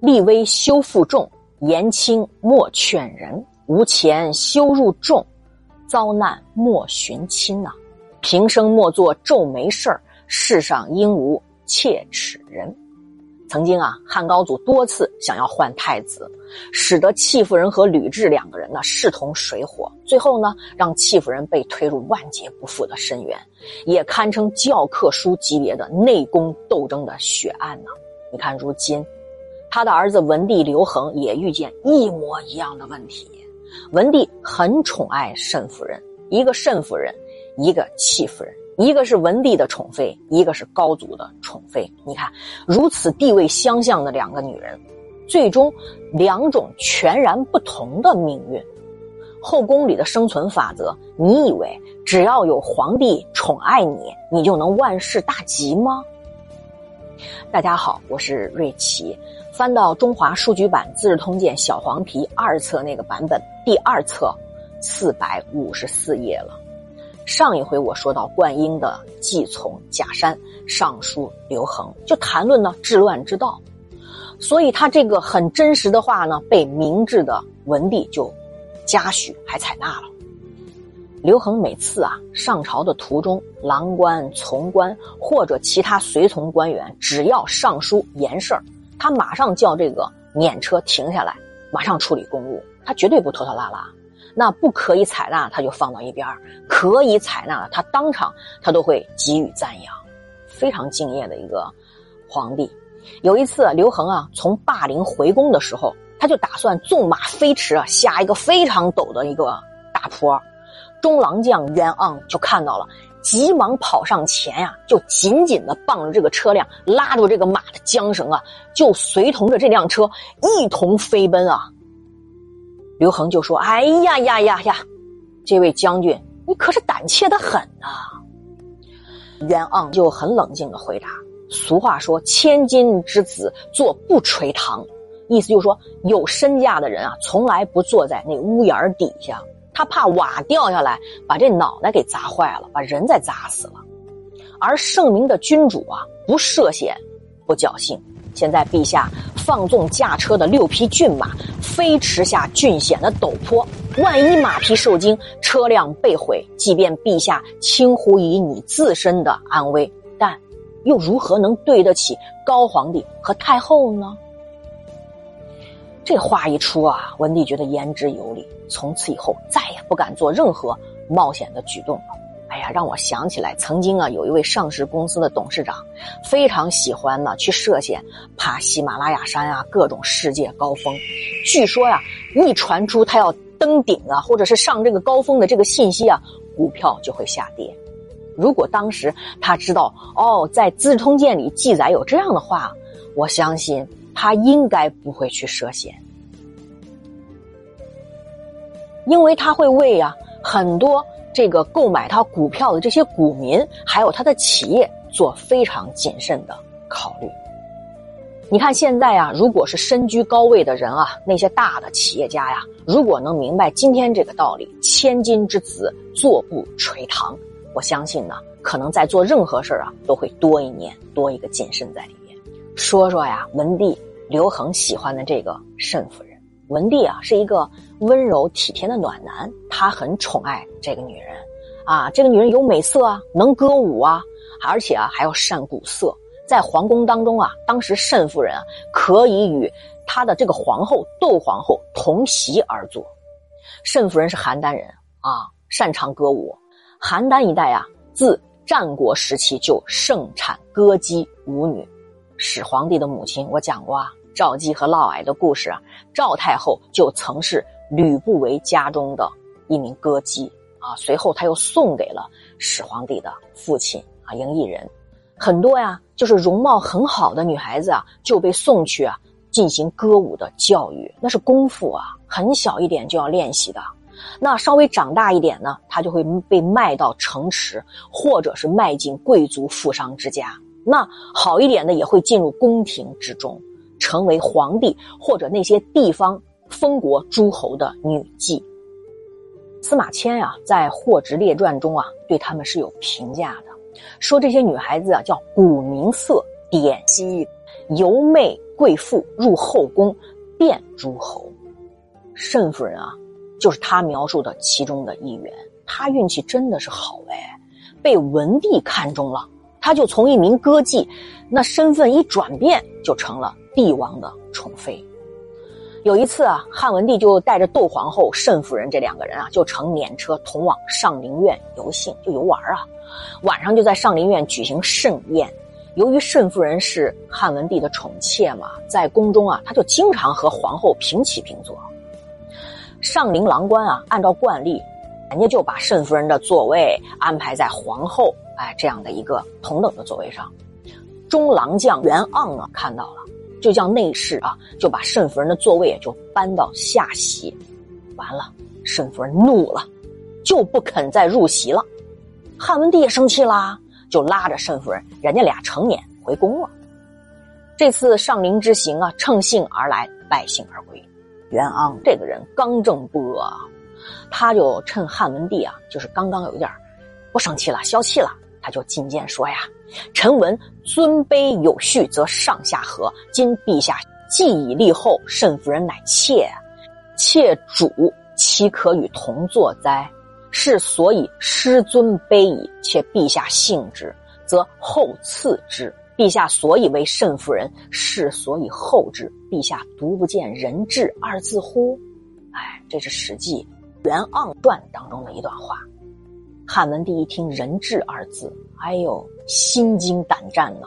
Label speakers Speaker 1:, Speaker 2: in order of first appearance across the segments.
Speaker 1: 立威修负重，言轻莫劝人。无钱修入众，遭难莫寻亲呐。平生莫做皱眉事儿，世上应无切齿人。曾经啊，汉高祖多次想要换太子，使得戚夫人和吕雉两个人呢势同水火，最后呢让戚夫人被推入万劫不复的深渊，也堪称教科书级别的内宫斗争的血案呢。你看，如今他的儿子文帝刘恒也遇见一模一样的问题。文帝很宠爱慎夫人，一个慎夫人，一个戚夫人。一个是文帝的宠妃，一个是高祖的宠妃。你看，如此地位相像的两个女人，最终两种全然不同的命运。后宫里的生存法则，你以为只要有皇帝宠爱你，你就能万事大吉吗？大家好，我是瑞奇。翻到中华书局版《资治通鉴》小黄皮二册那个版本，第二册四百五十四页了。上一回我说到灌婴的继从贾山上书刘恒，就谈论呢治乱之道，所以他这个很真实的话呢，被明智的文帝就嘉许还采纳了。刘恒每次啊上朝的途中，郎官、从官或者其他随从官员，只要上书言事儿，他马上叫这个辇车停下来，马上处理公务，他绝对不拖拖拉拉。那不可以采纳，他就放到一边可以采纳了，他当场他都会给予赞扬，非常敬业的一个皇帝。有一次，刘恒啊从霸陵回宫的时候，他就打算纵马飞驰啊下一个非常陡的一个大坡，中郎将袁盎就看到了，急忙跑上前呀，就紧紧的傍着这个车辆，拉住这个马的缰绳啊，就随同着这辆车一同飞奔啊。刘恒就说：“哎呀呀呀呀，这位将军，你可是胆怯的很啊！”袁盎就很冷静的回答：“俗话说，千金之子坐不垂堂，意思就是说，有身价的人啊，从来不坐在那屋檐底下，他怕瓦掉下来把这脑袋给砸坏了，把人再砸死了。而圣明的君主啊，不涉险，不侥幸。”现在陛下放纵驾车的六匹骏马飞驰下峻险的陡坡，万一马匹受惊，车辆被毁，即便陛下轻忽于你自身的安危，但又如何能对得起高皇帝和太后呢？这话一出啊，文帝觉得言之有理，从此以后再也不敢做任何冒险的举动了。哎呀，让我想起来，曾经啊，有一位上市公司的董事长，非常喜欢呢去涉险爬喜马拉雅山啊，各种世界高峰。据说呀，一传出他要登顶啊，或者是上这个高峰的这个信息啊，股票就会下跌。如果当时他知道哦，在《资治通鉴》里记载有这样的话，我相信他应该不会去涉险，因为他会为啊很多。这个购买他股票的这些股民，还有他的企业，做非常谨慎的考虑。你看现在啊，如果是身居高位的人啊，那些大的企业家呀，如果能明白今天这个道理，千金之子坐不垂堂，我相信呢，可能在做任何事啊，都会多一年，多一个谨慎在里面。说说呀，文帝刘恒喜欢的这个慎夫人。文帝啊，是一个温柔体贴的暖男，他很宠爱这个女人，啊，这个女人有美色啊，能歌舞啊，而且啊还要善鼓瑟，在皇宫当中啊，当时慎夫人啊可以与他的这个皇后窦皇后同席而坐。慎夫人是邯郸人啊，擅长歌舞。邯郸一带啊，自战国时期就盛产歌姬舞女。始皇帝的母亲，我讲过啊。赵姬和嫪毐的故事啊，赵太后就曾是吕不韦家中的一名歌姬啊。随后，他又送给了始皇帝的父亲啊嬴异人。很多呀，就是容貌很好的女孩子啊，就被送去啊进行歌舞的教育，那是功夫啊，很小一点就要练习的。那稍微长大一点呢，她就会被卖到城池，或者是卖进贵族富商之家。那好一点的，也会进入宫廷之中。成为皇帝或者那些地方封国诸侯的女妓。司马迁呀，在《霍职列传》中啊，对他们是有评价的，说这些女孩子啊叫古名色，典西由媚贵妇入后宫，变诸侯。慎夫人啊，就是他描述的其中的一员。他运气真的是好哎，被文帝看中了，他就从一名歌妓，那身份一转变，就成了帝王的宠妃。有一次啊，汉文帝就带着窦皇后、慎夫人这两个人啊，就乘辇车同往上林苑游幸，就游玩啊。晚上就在上林苑举行盛宴。由于慎夫人是汉文帝的宠妾嘛，在宫中啊，他就经常和皇后平起平坐。上林郎官啊，按照惯例，人家就把慎夫人的座位安排在皇后哎这样的一个同等的座位上。中郎将袁盎呢，看到了。就叫内侍啊，就把慎夫人的座位就搬到下席，完了，慎夫人怒了，就不肯再入席了。汉文帝也生气啦，就拉着慎夫人，人家俩成年回宫了。这次上林之行啊，乘兴而来，败兴而归。袁盎这个人刚正不阿，他就趁汉文帝啊，就是刚刚有一点不生气了，消气了，他就进谏说呀。臣闻尊卑有序，则上下和。今陛下既已立后，慎夫人乃妾，妾主岂可与同坐哉？是所以失尊卑矣。且陛下幸之，则后赐之。陛下所以为慎夫人，是所以后之。陛下独不见人质二字乎？哎，这是《史记·袁盎传》当中的一段话。汉文帝一听“人质”二字，哎呦，心惊胆战呐！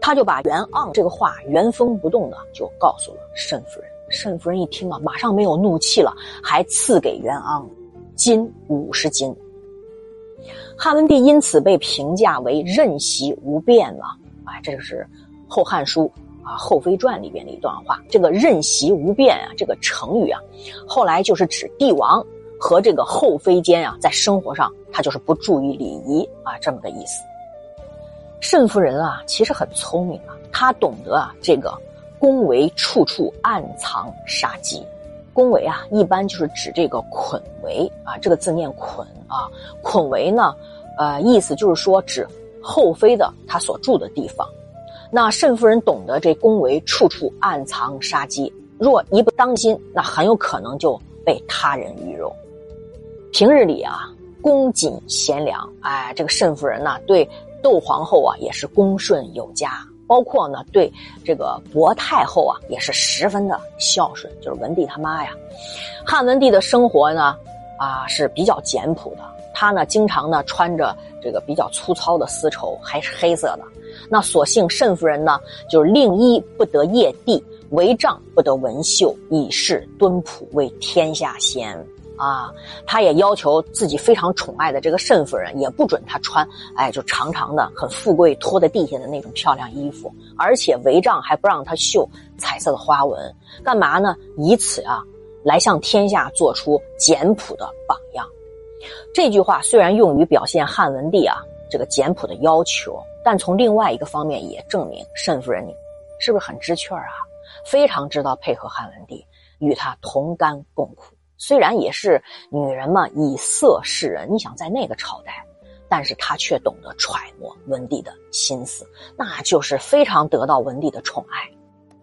Speaker 1: 他就把袁盎这个话原封不动的就告诉了慎夫人。慎夫人一听啊，马上没有怒气了，还赐给袁盎金五十斤。汉文帝因此被评价为任席无变了。哎，这就是《后汉书》啊《后妃传》里边的一段话。这个“任席无变”啊，这个成语啊，后来就是指帝王。和这个后妃间啊，在生活上他就是不注意礼仪啊，这么个意思。慎夫人啊，其实很聪明啊，她懂得啊这个宫闱处处暗藏杀机。宫闱啊，一般就是指这个捆围啊，这个字念捆啊。捆围呢，呃，意思就是说指后妃的她所住的地方。那慎夫人懂得这宫闱处处暗藏杀机，若一不当心，那很有可能就被他人鱼肉。平日里啊，恭谨贤良，哎，这个慎夫人呢，对窦皇后啊也是恭顺有加，包括呢对这个薄太后啊也是十分的孝顺，就是文帝他妈呀。汉文帝的生活呢，啊是比较简朴的，他呢经常呢穿着这个比较粗糙的丝绸，还是黑色的。那所幸慎夫人呢，就是令衣不得曳地，帷帐不得纹绣，以示敦朴，为天下先。啊，他也要求自己非常宠爱的这个慎夫人，也不准她穿，哎，就长长的、很富贵、拖在地下的那种漂亮衣服，而且帷帐还不让她绣彩色的花纹，干嘛呢？以此啊，来向天下做出简朴的榜样。这句话虽然用于表现汉文帝啊这个简朴的要求，但从另外一个方面也证明慎夫人你是不是很知趣儿啊？非常知道配合汉文帝，与他同甘共苦。虽然也是女人嘛，以色示人。你想在那个朝代，但是她却懂得揣摩文帝的心思，那就是非常得到文帝的宠爱。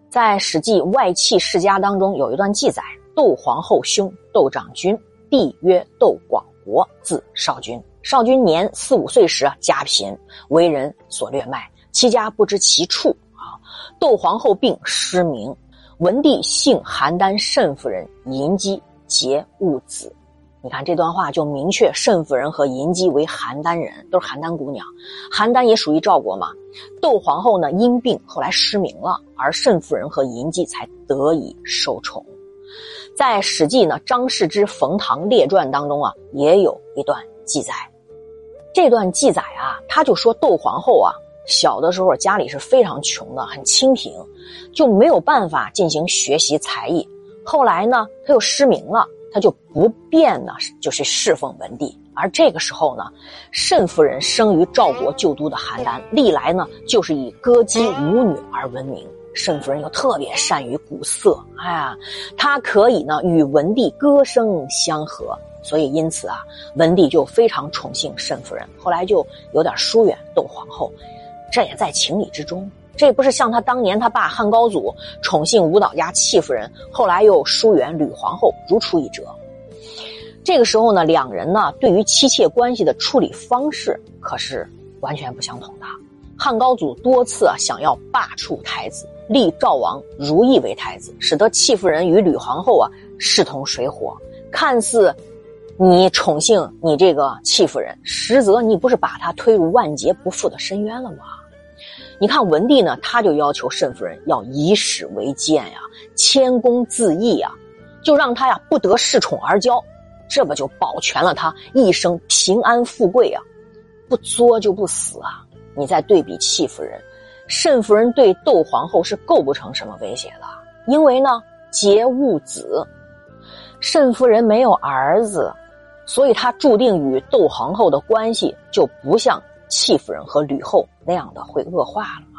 Speaker 1: 在《史记外戚世家》当中有一段记载：窦皇后兄窦长君，弟曰窦广国，字少君。少君年四五岁时，家贫，为人所掠卖，其家不知其处啊。窦皇后病失明，文帝幸邯郸慎夫人银姬。节物子，你看这段话就明确慎夫人和银姬为邯郸人，都是邯郸姑娘。邯郸也属于赵国嘛。窦皇后呢因病后来失明了，而慎夫人和银姬才得以受宠。在《史记》呢张氏之冯唐列传当中啊，也有一段记载。这段记载啊，他就说窦皇后啊小的时候家里是非常穷的，很清贫，就没有办法进行学习才艺。后来呢，他又失明了，他就不便呢，就去侍奉文帝。而这个时候呢，慎夫人生于赵国旧都的邯郸，历来呢就是以歌姬舞女而闻名。慎夫人又特别善于鼓瑟，哎呀，她可以呢与文帝歌声相和，所以因此啊，文帝就非常宠幸慎夫人。后来就有点疏远窦皇后，这也在情理之中。这不是像他当年他爸汉高祖宠幸舞蹈家戚夫人，后来又疏远吕皇后，如出一辙。这个时候呢，两人呢对于妻妾关系的处理方式可是完全不相同的。汉高祖多次啊想要罢黜太子，立赵王如意为太子，使得戚夫人与吕皇后啊势同水火。看似你宠幸你这个戚夫人，实则你不是把她推入万劫不复的深渊了吗？你看文帝呢，他就要求慎夫人要以史为鉴呀，谦恭自抑呀，就让他呀不得恃宠而骄，这不就保全了他一生平安富贵啊？不作就不死啊！你再对比戚夫人，慎夫人对窦皇后是构不成什么威胁的，因为呢节物子，慎夫人没有儿子，所以她注定与窦皇后的关系就不像戚夫人和吕后那样的会恶化了。